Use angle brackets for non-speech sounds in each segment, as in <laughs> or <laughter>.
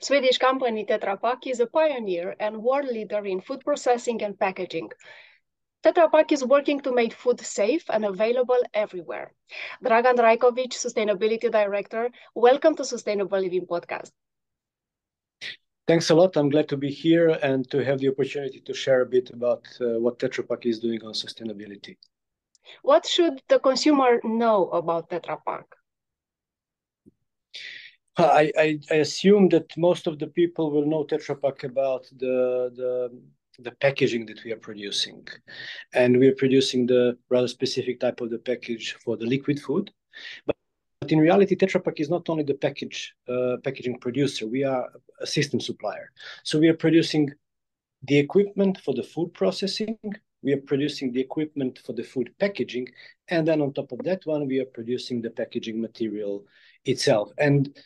Swedish company Tetra Pak is a pioneer and world leader in food processing and packaging. Tetra Pak is working to make food safe and available everywhere. Dragan Rajkovic, Sustainability Director, welcome to Sustainable Living Podcast. Thanks a lot. I'm glad to be here and to have the opportunity to share a bit about uh, what Tetra Pak is doing on sustainability. What should the consumer know about Tetra Pak? I, I, I, assume that most of the people will know Tetra Pak about the, the the packaging that we are producing, and we are producing the rather specific type of the package for the liquid food. But, but in reality, Tetra Pak is not only the package uh, packaging producer; we are a system supplier. So we are producing the equipment for the food processing, we are producing the equipment for the food packaging, and then on top of that one, we are producing the packaging material itself. And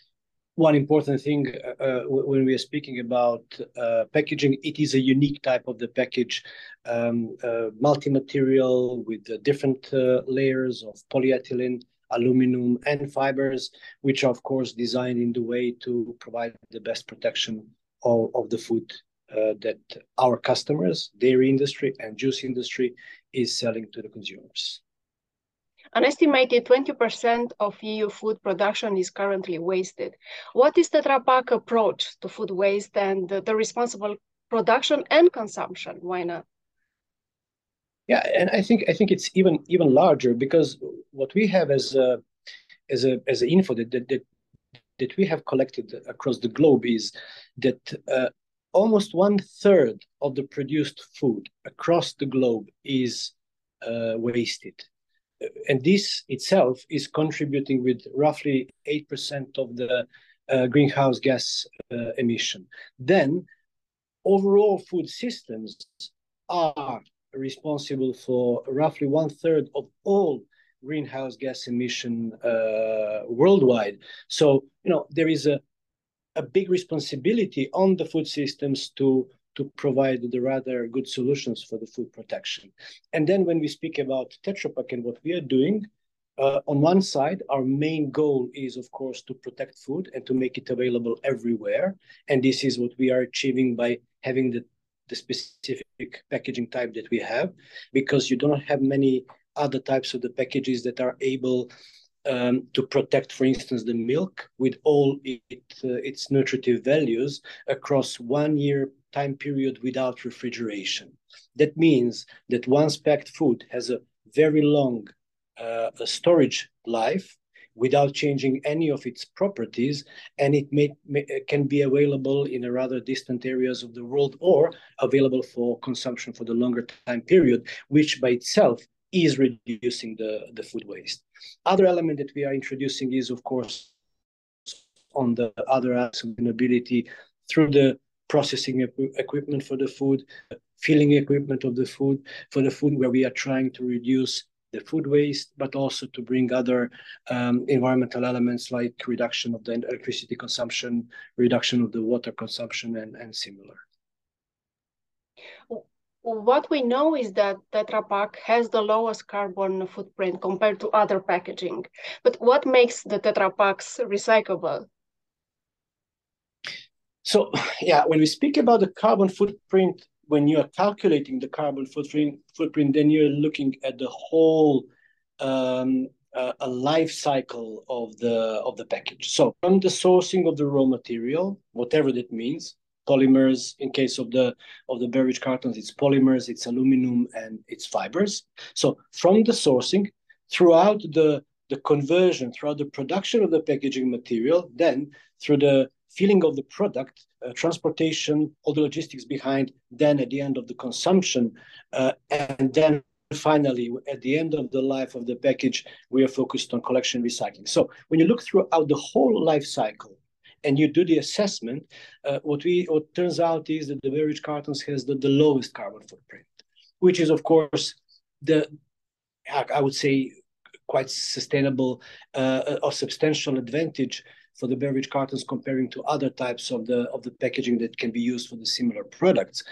one important thing uh, uh when we are speaking about uh, packaging, it is a unique type of the package, um, uh, multi-material with different uh, layers of polyethylene, aluminum, and fibers, which are of course designed in the way to provide the best protection of, of the food uh, that our customers, dairy industry and juice industry, is selling to the consumers. An estimated 20% of EU food production is currently wasted. What is the Pak approach to food waste and the, the responsible production and consumption? Why not? Yeah, and I think I think it's even even larger because what we have as a as a as info that that, that that we have collected across the globe is that uh, almost one third of the produced food across the globe is uh, wasted and this itself is contributing with roughly 8% of the uh, greenhouse gas uh, emission. Then overall food systems are responsible for roughly one third of all greenhouse gas emission uh, worldwide. So, you know, there is a, a big responsibility on the food systems to to provide the rather good solutions for the food protection. And then when we speak about Tetra Pak and what we are doing, uh, on one side, our main goal is, of course, to protect food and to make it available everywhere. And this is what we are achieving by having the, the specific packaging type that we have, because you don't have many other types of the packages that are able um, to protect, for instance, the milk with all it, uh, its nutritive values across one year time period without refrigeration. That means that once packed food has a very long uh, storage life without changing any of its properties, and it may, may, can be available in a rather distant areas of the world or available for consumption for the longer time period, which by itself is reducing the, the food waste. Other element that we are introducing is, of course, on the other sustainability through the processing equipment for the food, filling equipment of the food for the food, where we are trying to reduce the food waste, but also to bring other um, environmental elements like reduction of the electricity consumption, reduction of the water consumption, and, and similar. What we know is that Tetra Pak has the lowest carbon footprint compared to other packaging. But what makes the Tetra Paks recyclable? So yeah, when we speak about the carbon footprint, when you are calculating the carbon footprint, footprint, then you're looking at the whole um, uh, a life cycle of the of the package. So from the sourcing of the raw material, whatever that means, polymers. In case of the of the beverage cartons, it's polymers, it's aluminum, and it's fibers. So from the sourcing throughout the the conversion, throughout the production of the packaging material, then through the filling of the product, uh, transportation, all the logistics behind, then at the end of the consumption, uh, and then finally, at the end of the life of the package, we are focused on collection recycling. So when you look throughout the whole life cycle and you do the assessment, uh, what we what turns out is that the beverage cartons has the, the lowest carbon footprint, which is of course the I would say quite sustainable uh, or substantial advantage for the beverage cartons comparing to other types of the of the packaging that can be used for the similar products.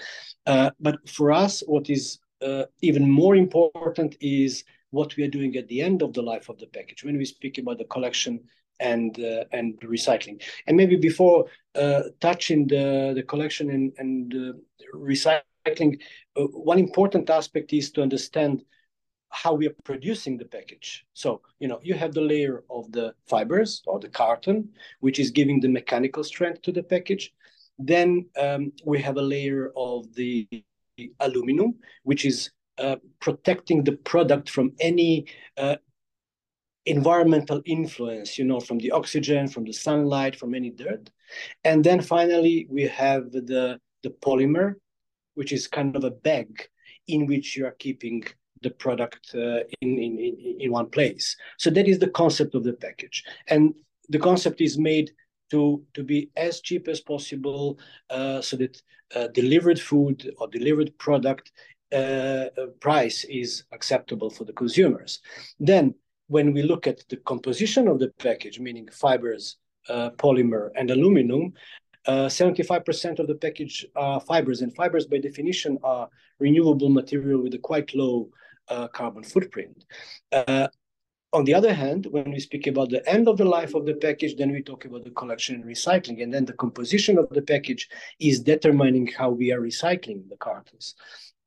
Uh, but for us, what is uh, even more important is what we are doing at the end of the life of the package. When we speak about the collection and uh, and recycling. And maybe before uh, touching the the collection and and uh, recycling, uh, one important aspect is to understand how we are producing the package. So you know you have the layer of the fibers or the carton, which is giving the mechanical strength to the package. Then um, we have a layer of the aluminum, which is uh, protecting the product from any uh, environmental influence, you know, from the oxygen, from the sunlight, from any dirt. And then finally, we have the, the polymer, which is kind of a bag in which you are keeping the product uh, in, in, in, one place. So that is the concept of the package. And the concept is made to, to be as cheap as possible uh, so that uh, delivered food or delivered product uh, price is acceptable for the consumers. Then when we look at the composition of the package, meaning fibers, uh, polymer, and aluminum, 75% uh, of the package are fibers, and fibers by definition are renewable material with a quite low uh, carbon footprint. Uh, on the other hand, when we speak about the end of the life of the package, then we talk about the collection and recycling. And then the composition of the package is determining how we are recycling the cartons.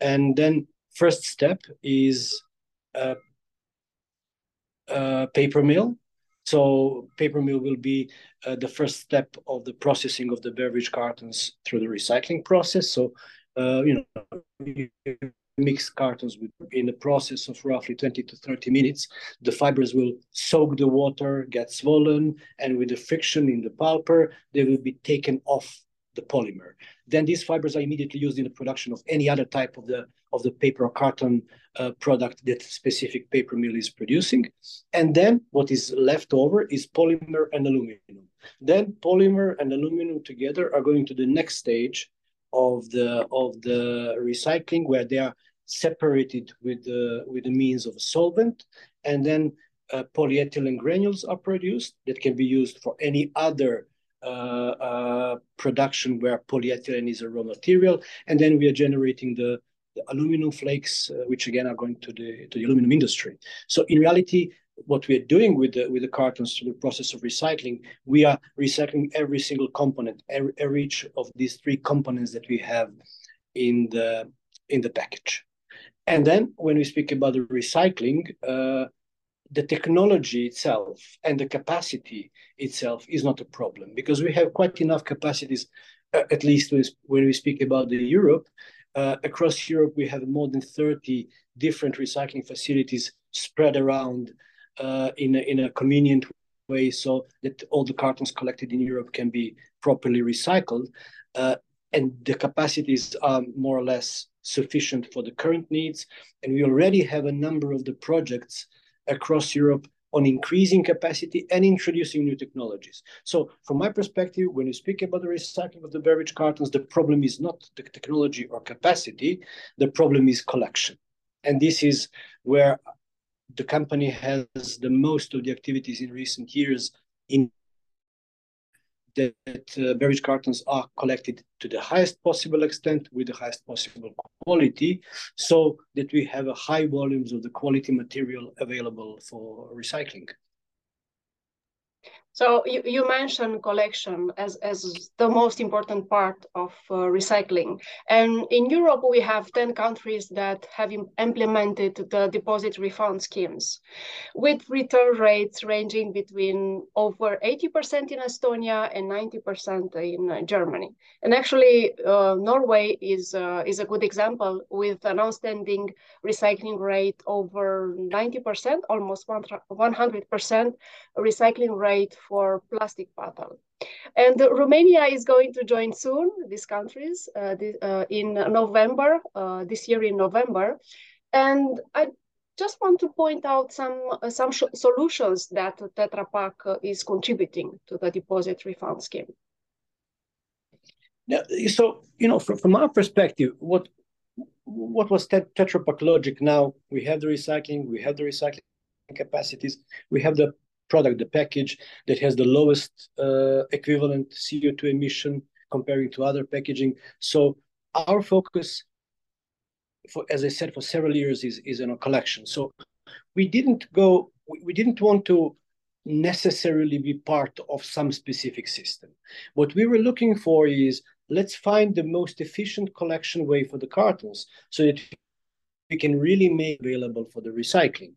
And then first step is uh, uh, paper mill. So paper mill will be uh, the first step of the processing of the beverage cartons through the recycling process. So, uh, you know, mix cartons with, in the process of roughly 20 to 30 minutes. The fibers will soak the water, get swollen, and with the friction in the pulper, they will be taken off the polymer. Then these fibers are immediately used in the production of any other type of the of the paper or carton uh, product that specific paper mill is producing. And then what is left over is polymer and aluminum. Then polymer and aluminum together are going to the next stage of the of the recycling where they are separated with the with the means of a solvent and then uh, polyethylene granules are produced that can be used for any other production where polyethylene is a raw material, and then we are generating the, aluminum flakes, uh, which again are going to the aluminum industry. So in reality, what we are doing with the with the cartons through the process of recycling, we are recycling every single component, every, each of these three components that we have in the in the package. And then when we speak about the recycling, uh, the technology itself and the capacity itself is not a problem because we have quite enough capacities, uh, at least when we speak about the Europe. Uh, across Europe, we have more than 30 different recycling facilities spread around uh, in, a, in a convenient way so that all the cartons collected in Europe can be properly recycled. Uh, and the capacities are more or less sufficient for the current needs. And we already have a number of the projects across Europe on increasing capacity and introducing new technologies. So from my perspective, when you speak about the recycling of the beverage cartons, the problem is not the technology or capacity, the problem is collection. And this is where the company has the most of the activities in recent years in that uh, beverage cartons are collected to the highest possible extent with the highest possible quality so that we have a high volumes of the quality material available for recycling. So you, you mentioned collection as, as the most important part of uh, recycling. And in Europe, we have 10 countries that have implemented the deposit refund schemes with return rates ranging between over 80% in Estonia and 90% in Germany. And actually, uh, Norway is, uh, is a good example with an outstanding recycling rate over 90%, almost 100% recycling rate for plastic bottle. And Romania is going to join soon, these countries, uh, uh, in November, uh, this year in November. And I just want to point out some, uh, some solutions that Tetra Pak uh, is contributing to the deposit refund scheme. Yeah, so, you know, from, from our perspective, what what was Tetra Pak logic now? We have the recycling, we have the recycling capacities, we have the product, the package that has the lowest uh, equivalent CO2 emission comparing to other packaging. So our focus, for as I said, for several years is is a collection. So we didn't go, we didn't want to necessarily be part of some specific system. What we were looking for is let's find the most efficient collection way for the cartons so that we can really make available for the recycling.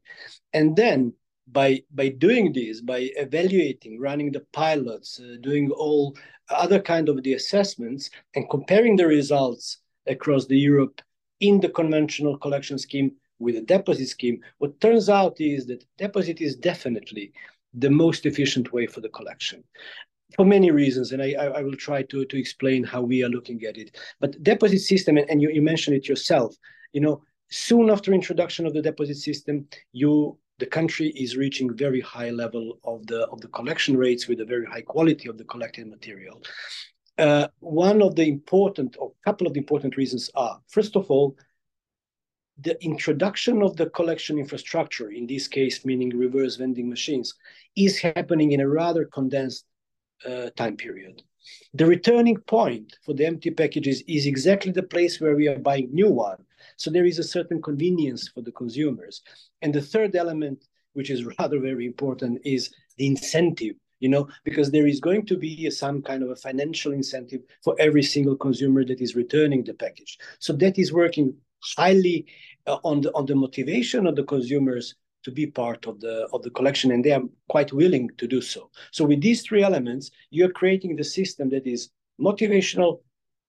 And then by by doing this, by evaluating, running the pilots, uh, doing all other kind of the assessments, and comparing the results across the Europe in the conventional collection scheme with a deposit scheme, what turns out is that deposit is definitely the most efficient way for the collection for many reasons, and I, I, will try to, to explain how we are looking at it. But deposit system, and, you, you mentioned it yourself, you know, soon after introduction of the deposit system, you the country is reaching very high level of the of the collection rates with a very high quality of the collected material. Uh, one of the important, or a couple of the important reasons are, first of all, the introduction of the collection infrastructure, in this case, meaning reverse vending machines, is happening in a rather condensed uh, time period. The returning point for the empty packages is exactly the place where we are buying new one. So there is a certain convenience for the consumers. And the third element, which is <laughs> rather very important, is the incentive you know because there is going to be some kind of a financial incentive for every single consumer that is returning the package so that is working highly uh, on the on the motivation of the consumers to be part of the of the collection and they are quite willing to do so so with these three elements you're creating the system that is motivational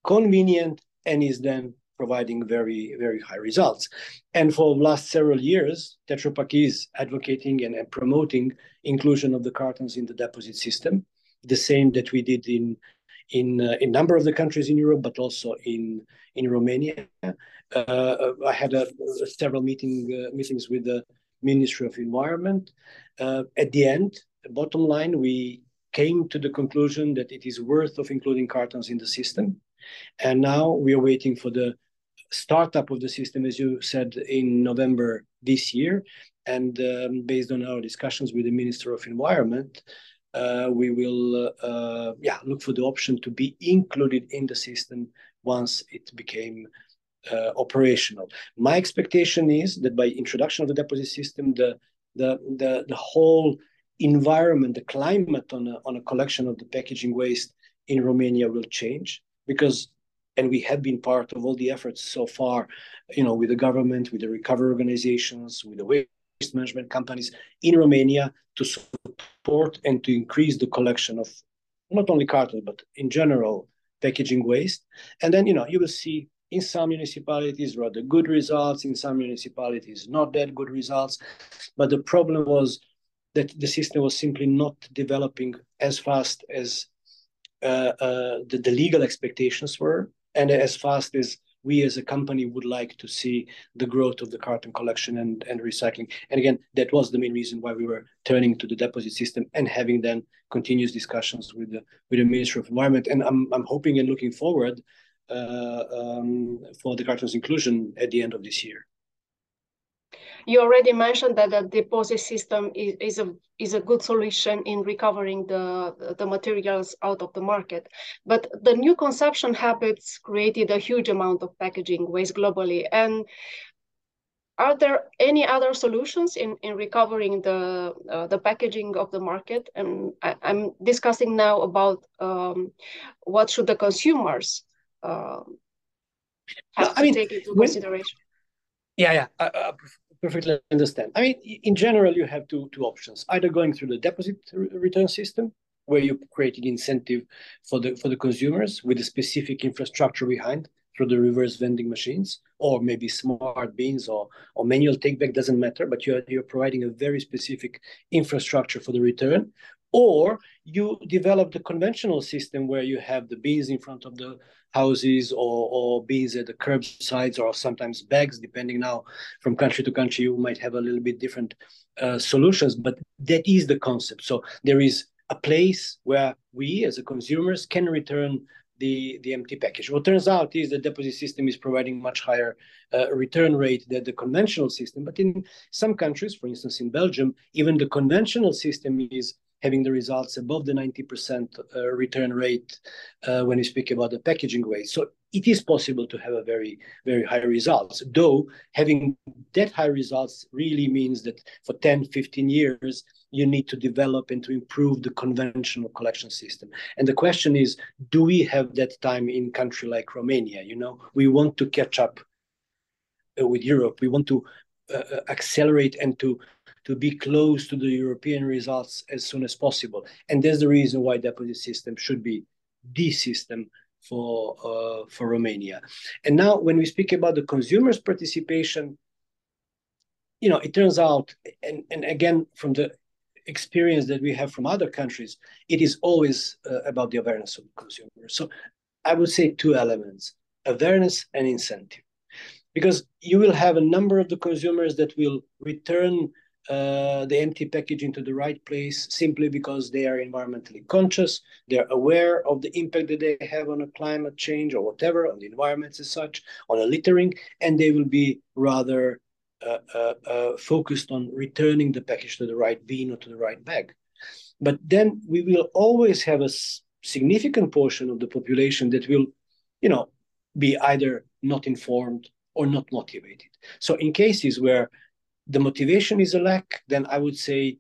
convenient and is then providing very very high results and for the last several years tetra pak is advocating and, and promoting inclusion of the cartons in the deposit system the same that we did in in uh, in number of the countries in Europe, but also in in Romania. Uh, I had a, a several meeting uh, meetings with the Ministry of Environment. Uh, at the end, the bottom line, we came to the conclusion that it is worth of including cartons in the system. And now we are waiting for the startup of the system, as you said, in November this year. And um, based on our discussions with the Minister of Environment, uh, we will uh, yeah look for the option to be included in the system once it became uh, operational. My expectation is that by introduction of the deposit system, the the the, the whole environment, the climate on a, on a collection of the packaging waste in Romania will change because and we have been part of all the efforts so far, you know, with the government, with the recovery organizations, with the waste management companies in Romania to support and to increase the collection of not only cartons but in general packaging waste. And then you know you will see in some municipalities rather good results, in some municipalities not that good results. But the problem was that the system was simply not developing as fast as uh, uh, the, the legal expectations were, and as fast as we as a company would like to see the growth of the carton collection and, and recycling. And again, that was the main reason why we were turning to the deposit system and having then continuous discussions with the with the Ministry of Environment. And I'm I'm hoping and looking forward uh, um, for the cartons inclusion at the end of this year. You already mentioned that the deposit system is, is a is a good solution in recovering the the materials out of the market. But the new consumption habits created a huge amount of packaging waste globally. And are there any other solutions in, in recovering the uh, the packaging of the market? And I, am discussing now about um, what should the consumers uh, have I to mean, take into when, consideration. Yeah, yeah, I, I perfectly understand. I mean, in general, you have two two options: either going through the deposit return system, where you create an incentive for the for the consumers with a specific infrastructure behind through the reverse vending machines, or maybe smart bins or or manual take back doesn't matter, but you're you're providing a very specific infrastructure for the return, or you develop the conventional system where you have the bees in front of the houses or, or bins at the curbsides or sometimes bags depending now from country to country you might have a little bit different uh, solutions but that is the concept so there is a place where we as a consumers can return the, the empty package. What turns out is the deposit system is providing much higher uh, return rate than the conventional system. But in some countries, for instance, in Belgium, even the conventional system is having the results above the 90% uh, return rate uh, when you speak about the packaging waste. So it is possible to have a very, very high results. Though having that high results really means that for 10, 15 years, you need to develop and to improve the conventional collection system. And the question is, do we have that time in country like Romania? You know, we want to catch up uh, with Europe. We want to uh, uh, accelerate and to to be close to the European results as soon as possible. And that's the reason why deposit system should be the system for uh, for Romania. And now, when we speak about the consumers' participation, you know, it turns out, and, and again, from the experience that we have from other countries, it is always uh, about the awareness of the consumer. So I would say two elements awareness and incentive. Because you will have a number of the consumers that will return uh, the empty package into the right place simply because they are environmentally conscious, they're aware of the impact that they have on a climate change or whatever, on the environment as such, on a littering, and they will be rather uh, uh, uh, focused on returning the package to the right bin or to the right bag. But then we will always have a significant portion of the population that will, you know, be either not informed or not motivated. So in cases where the motivation is a lack, then I would say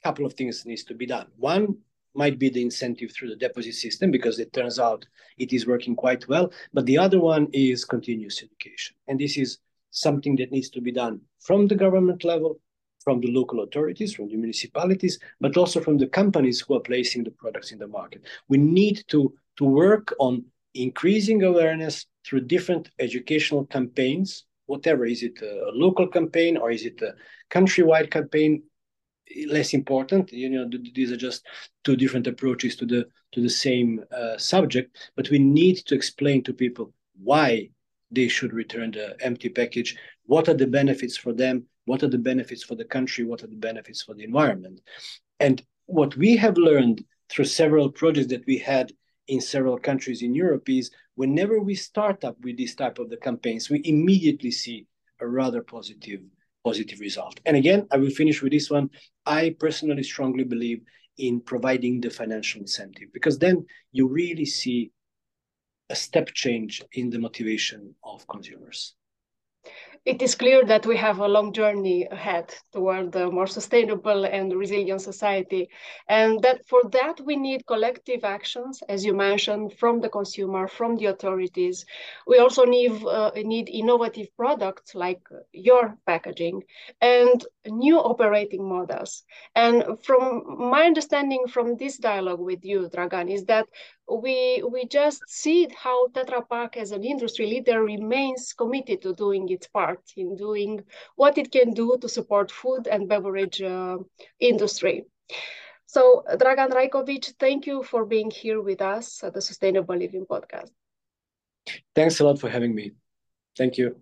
a couple of things needs to be done. One might be the incentive through the deposit system because it turns out it is working quite well. But the other one is continuous education. And this is something that needs to be done from the government level, from the local authorities, from the municipalities, but also from the companies who are placing the products in the market. We need to, to work on increasing awareness through different educational campaigns, whatever. Is it a local campaign or is it a countrywide campaign? Less important, you know, these are just two different approaches to the to the same uh, subject. But we need to explain to people why they should return the empty package. What are the benefits for them? What are the benefits for the country? What are the benefits for the environment? And what we have learned through several projects that we had in several countries in Europe is whenever we start up with this type of the campaigns, we immediately see a rather positive positive result. And again, I will finish with this one. I personally strongly believe in providing the financial incentive because then you really see a step change in the motivation of consumers it is clear that we have a long journey ahead toward a more sustainable and resilient society. And that for that, we need collective actions, as you mentioned, from the consumer, from the authorities. We also need, uh, need innovative products like your packaging and new operating models. And from my understanding from this dialogue with you, Dragan, is that we we just see how Tetra Pak as an industry leader remains committed to doing its part in doing what it can do to support food and beverage uh, industry. So Dragan Rajkovic, thank you for being here with us at the Sustainable Living Podcast. Thanks a lot for having me. Thank you.